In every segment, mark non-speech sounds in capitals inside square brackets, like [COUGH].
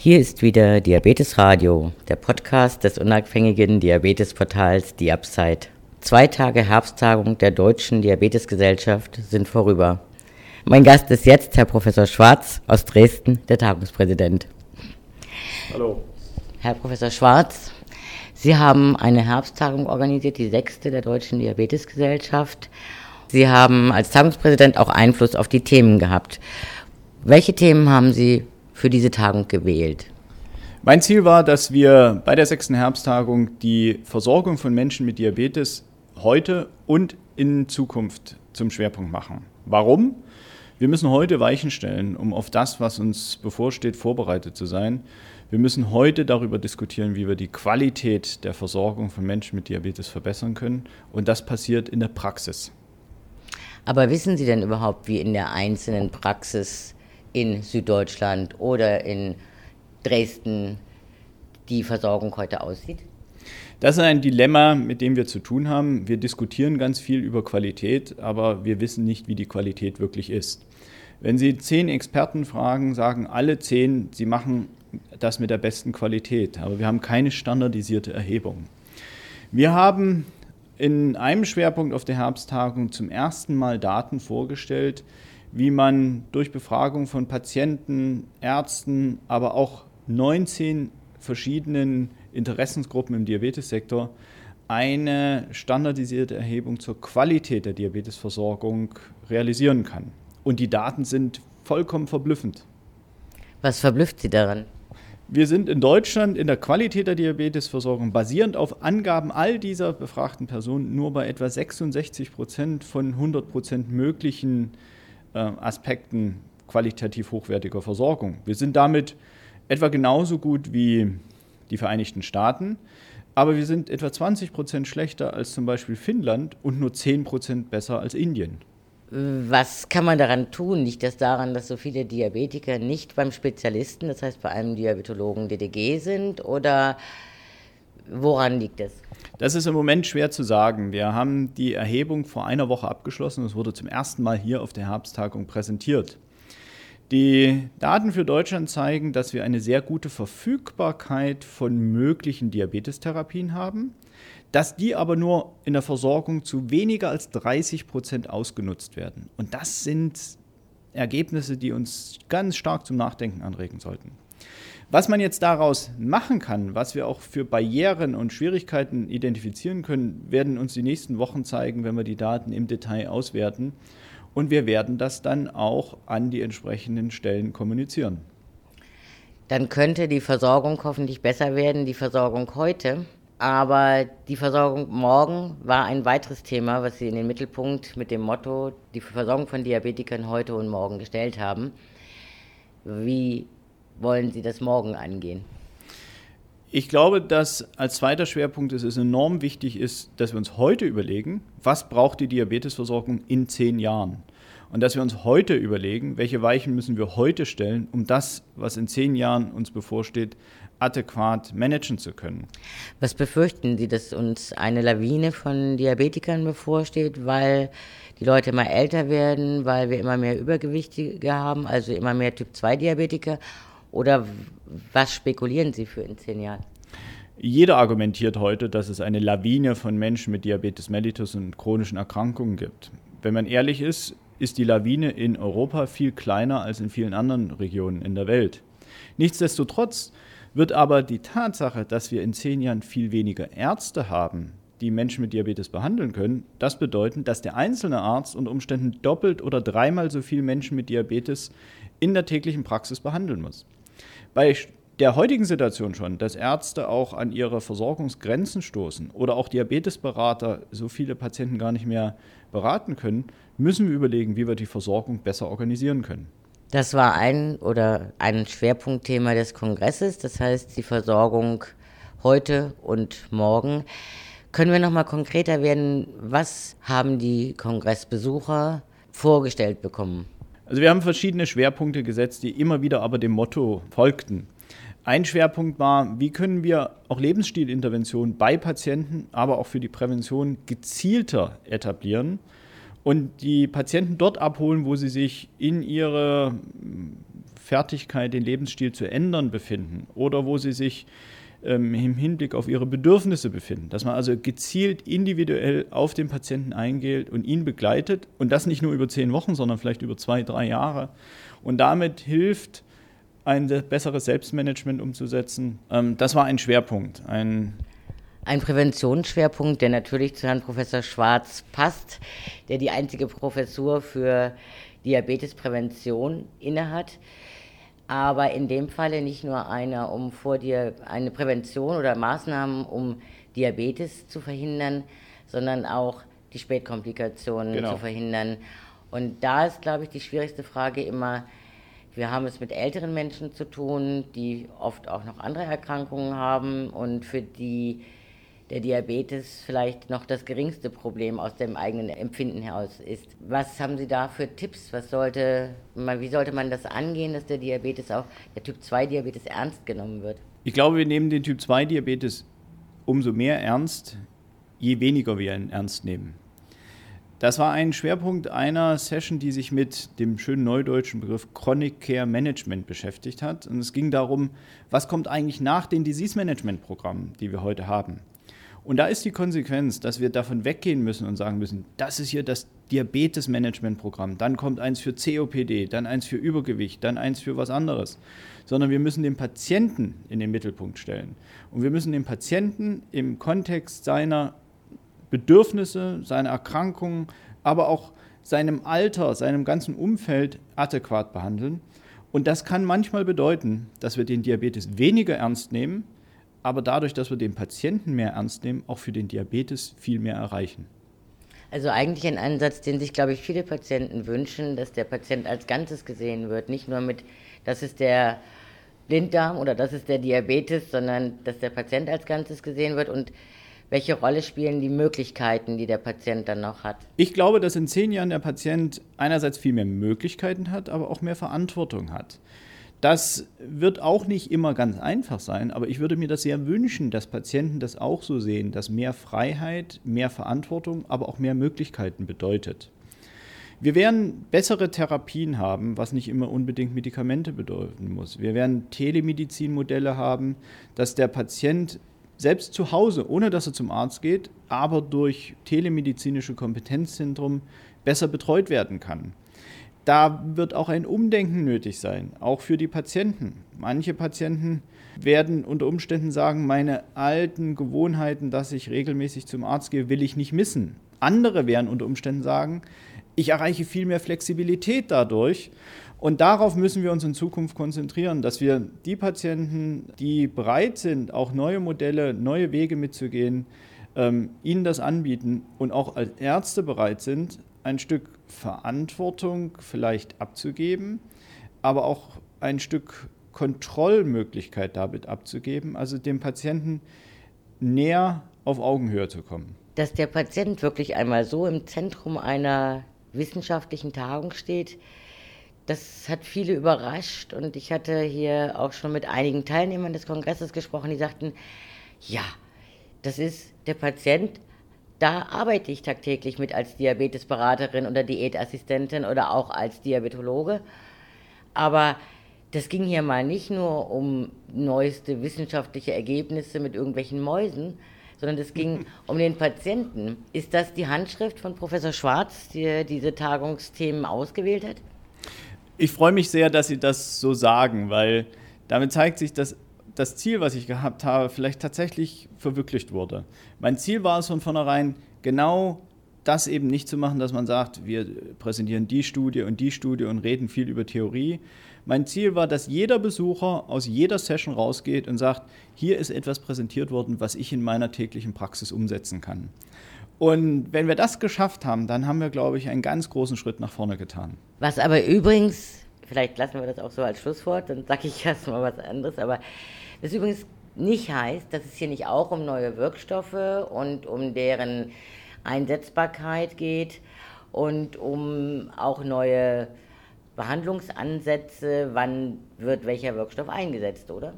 Hier ist wieder Diabetes Radio, der Podcast des unabhängigen Diabetesportals Diabsite. Zwei Tage Herbsttagung der Deutschen Diabetesgesellschaft sind vorüber. Mein Gast ist jetzt Herr Professor Schwarz aus Dresden, der Tagungspräsident. Hallo. Herr Professor Schwarz, Sie haben eine Herbsttagung organisiert, die sechste der Deutschen Diabetesgesellschaft. Sie haben als Tagungspräsident auch Einfluss auf die Themen gehabt. Welche Themen haben Sie für diese Tagung gewählt? Mein Ziel war, dass wir bei der sechsten Herbsttagung die Versorgung von Menschen mit Diabetes heute und in Zukunft zum Schwerpunkt machen. Warum? Wir müssen heute Weichen stellen, um auf das, was uns bevorsteht, vorbereitet zu sein. Wir müssen heute darüber diskutieren, wie wir die Qualität der Versorgung von Menschen mit Diabetes verbessern können. Und das passiert in der Praxis. Aber wissen Sie denn überhaupt, wie in der einzelnen Praxis in Süddeutschland oder in Dresden die Versorgung heute aussieht? Das ist ein Dilemma, mit dem wir zu tun haben. Wir diskutieren ganz viel über Qualität, aber wir wissen nicht, wie die Qualität wirklich ist. Wenn Sie zehn Experten fragen, sagen alle zehn, sie machen das mit der besten Qualität, aber wir haben keine standardisierte Erhebung. Wir haben in einem Schwerpunkt auf der Herbsttagung zum ersten Mal Daten vorgestellt, wie man durch Befragung von Patienten, Ärzten, aber auch 19 verschiedenen Interessensgruppen im Diabetessektor eine standardisierte Erhebung zur Qualität der Diabetesversorgung realisieren kann. Und die Daten sind vollkommen verblüffend. Was verblüfft Sie daran? Wir sind in Deutschland in der Qualität der Diabetesversorgung basierend auf Angaben all dieser befragten Personen nur bei etwa 66 Prozent von 100 Prozent möglichen Aspekten qualitativ hochwertiger Versorgung. Wir sind damit etwa genauso gut wie die Vereinigten Staaten, aber wir sind etwa 20 Prozent schlechter als zum Beispiel Finnland und nur 10 Prozent besser als Indien. Was kann man daran tun? Nicht das daran, dass so viele Diabetiker nicht beim Spezialisten, das heißt bei einem Diabetologen DDG sind oder woran liegt es? Das ist im Moment schwer zu sagen. Wir haben die Erhebung vor einer Woche abgeschlossen. Es wurde zum ersten Mal hier auf der Herbsttagung präsentiert. Die Daten für Deutschland zeigen, dass wir eine sehr gute Verfügbarkeit von möglichen Diabetestherapien haben, dass die aber nur in der Versorgung zu weniger als 30 Prozent ausgenutzt werden. Und das sind Ergebnisse, die uns ganz stark zum Nachdenken anregen sollten. Was man jetzt daraus machen kann, was wir auch für Barrieren und Schwierigkeiten identifizieren können, werden uns die nächsten Wochen zeigen, wenn wir die Daten im Detail auswerten. Und wir werden das dann auch an die entsprechenden Stellen kommunizieren. Dann könnte die Versorgung hoffentlich besser werden, die Versorgung heute. Aber die Versorgung morgen war ein weiteres Thema, was Sie in den Mittelpunkt mit dem Motto die Versorgung von Diabetikern heute und morgen gestellt haben. Wie wollen Sie das morgen angehen? Ich glaube, dass als zweiter Schwerpunkt es enorm wichtig ist, dass wir uns heute überlegen, was braucht die Diabetesversorgung in zehn Jahren? Und dass wir uns heute überlegen, welche Weichen müssen wir heute stellen, um das, was in zehn Jahren uns bevorsteht, adäquat managen zu können. Was befürchten Sie, dass uns eine Lawine von Diabetikern bevorsteht, weil die Leute immer älter werden, weil wir immer mehr Übergewichtige haben, also immer mehr Typ-2-Diabetiker oder was spekulieren Sie für in zehn Jahren? Jeder argumentiert heute, dass es eine Lawine von Menschen mit Diabetes mellitus und chronischen Erkrankungen gibt. Wenn man ehrlich ist, ist die Lawine in Europa viel kleiner als in vielen anderen Regionen in der Welt. Nichtsdestotrotz wird aber die Tatsache, dass wir in zehn Jahren viel weniger Ärzte haben, die Menschen mit Diabetes behandeln können, das bedeuten, dass der einzelne Arzt unter Umständen doppelt oder dreimal so viele Menschen mit Diabetes in der täglichen Praxis behandeln muss. Bei der heutigen Situation schon, dass Ärzte auch an ihre Versorgungsgrenzen stoßen oder auch Diabetesberater so viele Patienten gar nicht mehr beraten können, müssen wir überlegen, wie wir die Versorgung besser organisieren können. Das war ein oder ein Schwerpunktthema des Kongresses, das heißt die Versorgung heute und morgen. Können wir noch mal konkreter werden? Was haben die Kongressbesucher vorgestellt bekommen? Also wir haben verschiedene Schwerpunkte gesetzt, die immer wieder aber dem Motto folgten. Ein Schwerpunkt war, wie können wir auch Lebensstilinterventionen bei Patienten, aber auch für die Prävention gezielter etablieren und die Patienten dort abholen, wo sie sich in ihrer Fertigkeit, den Lebensstil zu ändern befinden oder wo sie sich ähm, im Hinblick auf ihre Bedürfnisse befinden. Dass man also gezielt individuell auf den Patienten eingeht und ihn begleitet und das nicht nur über zehn Wochen, sondern vielleicht über zwei, drei Jahre und damit hilft, ein besseres Selbstmanagement umzusetzen. Ähm, das war ein Schwerpunkt, ein ein Präventionsschwerpunkt, der natürlich zu Herrn Professor Schwarz passt, der die einzige Professur für Diabetesprävention innehat aber in dem Falle nicht nur eine, um vor dir eine Prävention oder Maßnahmen, um Diabetes zu verhindern, sondern auch die Spätkomplikationen genau. zu verhindern. Und da ist, glaube ich, die schwierigste Frage immer, wir haben es mit älteren Menschen zu tun, die oft auch noch andere Erkrankungen haben und für die der Diabetes vielleicht noch das geringste Problem aus dem eigenen Empfinden heraus ist. Was haben Sie da für Tipps? Was sollte man, wie sollte man das angehen, dass der Diabetes auch, der Typ 2 Diabetes ernst genommen wird? Ich glaube, wir nehmen den Typ 2 Diabetes umso mehr ernst, je weniger wir ihn ernst nehmen. Das war ein Schwerpunkt einer Session, die sich mit dem schönen neudeutschen Begriff Chronic Care Management beschäftigt hat. Und es ging darum, was kommt eigentlich nach den Disease Management Programmen, die wir heute haben. Und da ist die Konsequenz, dass wir davon weggehen müssen und sagen müssen, das ist hier das Diabetes-Management-Programm, dann kommt eins für COPD, dann eins für Übergewicht, dann eins für was anderes. Sondern wir müssen den Patienten in den Mittelpunkt stellen. Und wir müssen den Patienten im Kontext seiner Bedürfnisse, seiner Erkrankungen, aber auch seinem Alter, seinem ganzen Umfeld adäquat behandeln. Und das kann manchmal bedeuten, dass wir den Diabetes weniger ernst nehmen, aber dadurch, dass wir den Patienten mehr ernst nehmen, auch für den Diabetes viel mehr erreichen. Also eigentlich ein Ansatz, den sich, glaube ich, viele Patienten wünschen, dass der Patient als Ganzes gesehen wird, nicht nur mit, das ist der Blinddarm oder das ist der Diabetes, sondern dass der Patient als Ganzes gesehen wird und welche Rolle spielen die Möglichkeiten, die der Patient dann noch hat? Ich glaube, dass in zehn Jahren der Patient einerseits viel mehr Möglichkeiten hat, aber auch mehr Verantwortung hat. Das wird auch nicht immer ganz einfach sein, aber ich würde mir das sehr wünschen, dass Patienten das auch so sehen, dass mehr Freiheit, mehr Verantwortung, aber auch mehr Möglichkeiten bedeutet. Wir werden bessere Therapien haben, was nicht immer unbedingt Medikamente bedeuten muss. Wir werden Telemedizinmodelle haben, dass der Patient selbst zu Hause, ohne dass er zum Arzt geht, aber durch telemedizinische Kompetenzzentrum besser betreut werden kann da wird auch ein Umdenken nötig sein, auch für die Patienten. Manche Patienten werden unter Umständen sagen, meine alten Gewohnheiten, dass ich regelmäßig zum Arzt gehe, will ich nicht missen. Andere werden unter Umständen sagen, ich erreiche viel mehr Flexibilität dadurch. Und darauf müssen wir uns in Zukunft konzentrieren, dass wir die Patienten, die bereit sind, auch neue Modelle, neue Wege mitzugehen, ähm, ihnen das anbieten und auch als Ärzte bereit sind, ein Stück Verantwortung vielleicht abzugeben, aber auch ein Stück Kontrollmöglichkeit damit abzugeben, also dem Patienten näher auf Augenhöhe zu kommen. Dass der Patient wirklich einmal so im Zentrum einer wissenschaftlichen Tagung steht, das hat viele überrascht und ich hatte hier auch schon mit einigen Teilnehmern des Kongresses gesprochen, die sagten, ja, das ist der Patient da arbeite ich tagtäglich mit als Diabetesberaterin oder Diätassistentin oder auch als Diabetologe. Aber das ging hier mal nicht nur um neueste wissenschaftliche Ergebnisse mit irgendwelchen Mäusen, sondern es ging [LAUGHS] um den Patienten. Ist das die Handschrift von Professor Schwarz, die diese Tagungsthemen ausgewählt hat? Ich freue mich sehr, dass Sie das so sagen, weil damit zeigt sich, dass das Ziel, was ich gehabt habe, vielleicht tatsächlich verwirklicht wurde. Mein Ziel war es von vornherein, genau das eben nicht zu machen, dass man sagt, wir präsentieren die Studie und die Studie und reden viel über Theorie. Mein Ziel war, dass jeder Besucher aus jeder Session rausgeht und sagt, hier ist etwas präsentiert worden, was ich in meiner täglichen Praxis umsetzen kann. Und wenn wir das geschafft haben, dann haben wir, glaube ich, einen ganz großen Schritt nach vorne getan. Was aber übrigens, vielleicht lassen wir das auch so als Schlusswort, dann sage ich [LAUGHS] erst mal was anderes, aber das übrigens nicht heißt, dass es hier nicht auch um neue Wirkstoffe und um deren Einsetzbarkeit geht und um auch neue Behandlungsansätze, wann wird welcher Wirkstoff eingesetzt, oder?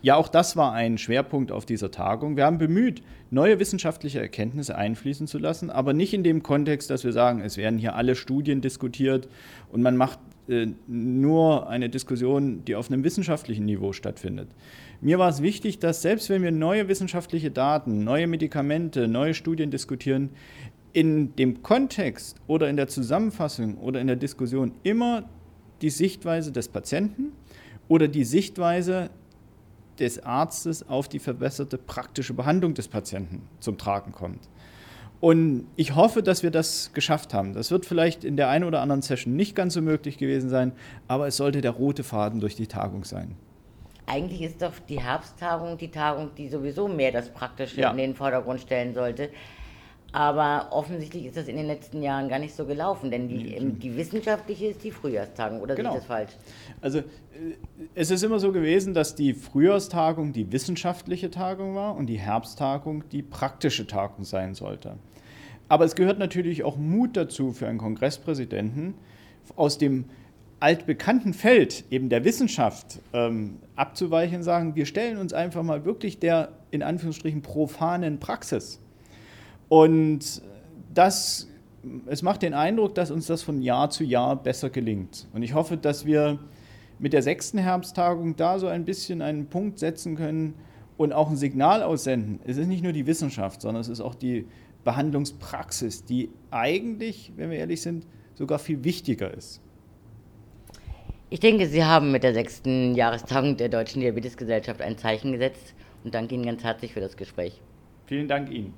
Ja, auch das war ein Schwerpunkt auf dieser Tagung. Wir haben bemüht, neue wissenschaftliche Erkenntnisse einfließen zu lassen, aber nicht in dem Kontext, dass wir sagen, es werden hier alle Studien diskutiert und man macht nur eine Diskussion, die auf einem wissenschaftlichen Niveau stattfindet. Mir war es wichtig, dass selbst wenn wir neue wissenschaftliche Daten, neue Medikamente, neue Studien diskutieren, in dem Kontext oder in der Zusammenfassung oder in der Diskussion immer die Sichtweise des Patienten oder die Sichtweise des Arztes auf die verbesserte praktische Behandlung des Patienten zum Tragen kommt. Und ich hoffe, dass wir das geschafft haben. Das wird vielleicht in der einen oder anderen Session nicht ganz so möglich gewesen sein, aber es sollte der rote Faden durch die Tagung sein. Eigentlich ist doch die Herbsttagung die Tagung, die sowieso mehr das Praktische ja. in den Vordergrund stellen sollte. Aber offensichtlich ist das in den letzten Jahren gar nicht so gelaufen, denn die, die wissenschaftliche ist die Frühjahrstagung, oder genau. sehe ich das falsch? Also äh, es ist immer so gewesen, dass die Frühjahrstagung die wissenschaftliche Tagung war und die Herbsttagung die praktische Tagung sein sollte. Aber es gehört natürlich auch Mut dazu für einen Kongresspräsidenten, aus dem altbekannten Feld eben der Wissenschaft ähm, abzuweichen und sagen, wir stellen uns einfach mal wirklich der in Anführungsstrichen profanen Praxis und das, es macht den Eindruck, dass uns das von Jahr zu Jahr besser gelingt. Und ich hoffe, dass wir mit der sechsten Herbsttagung da so ein bisschen einen Punkt setzen können und auch ein Signal aussenden. Es ist nicht nur die Wissenschaft, sondern es ist auch die Behandlungspraxis, die eigentlich, wenn wir ehrlich sind, sogar viel wichtiger ist. Ich denke, Sie haben mit der sechsten Jahrestagung der Deutschen Diabetesgesellschaft ein Zeichen gesetzt und danke Ihnen ganz herzlich für das Gespräch. Vielen Dank Ihnen.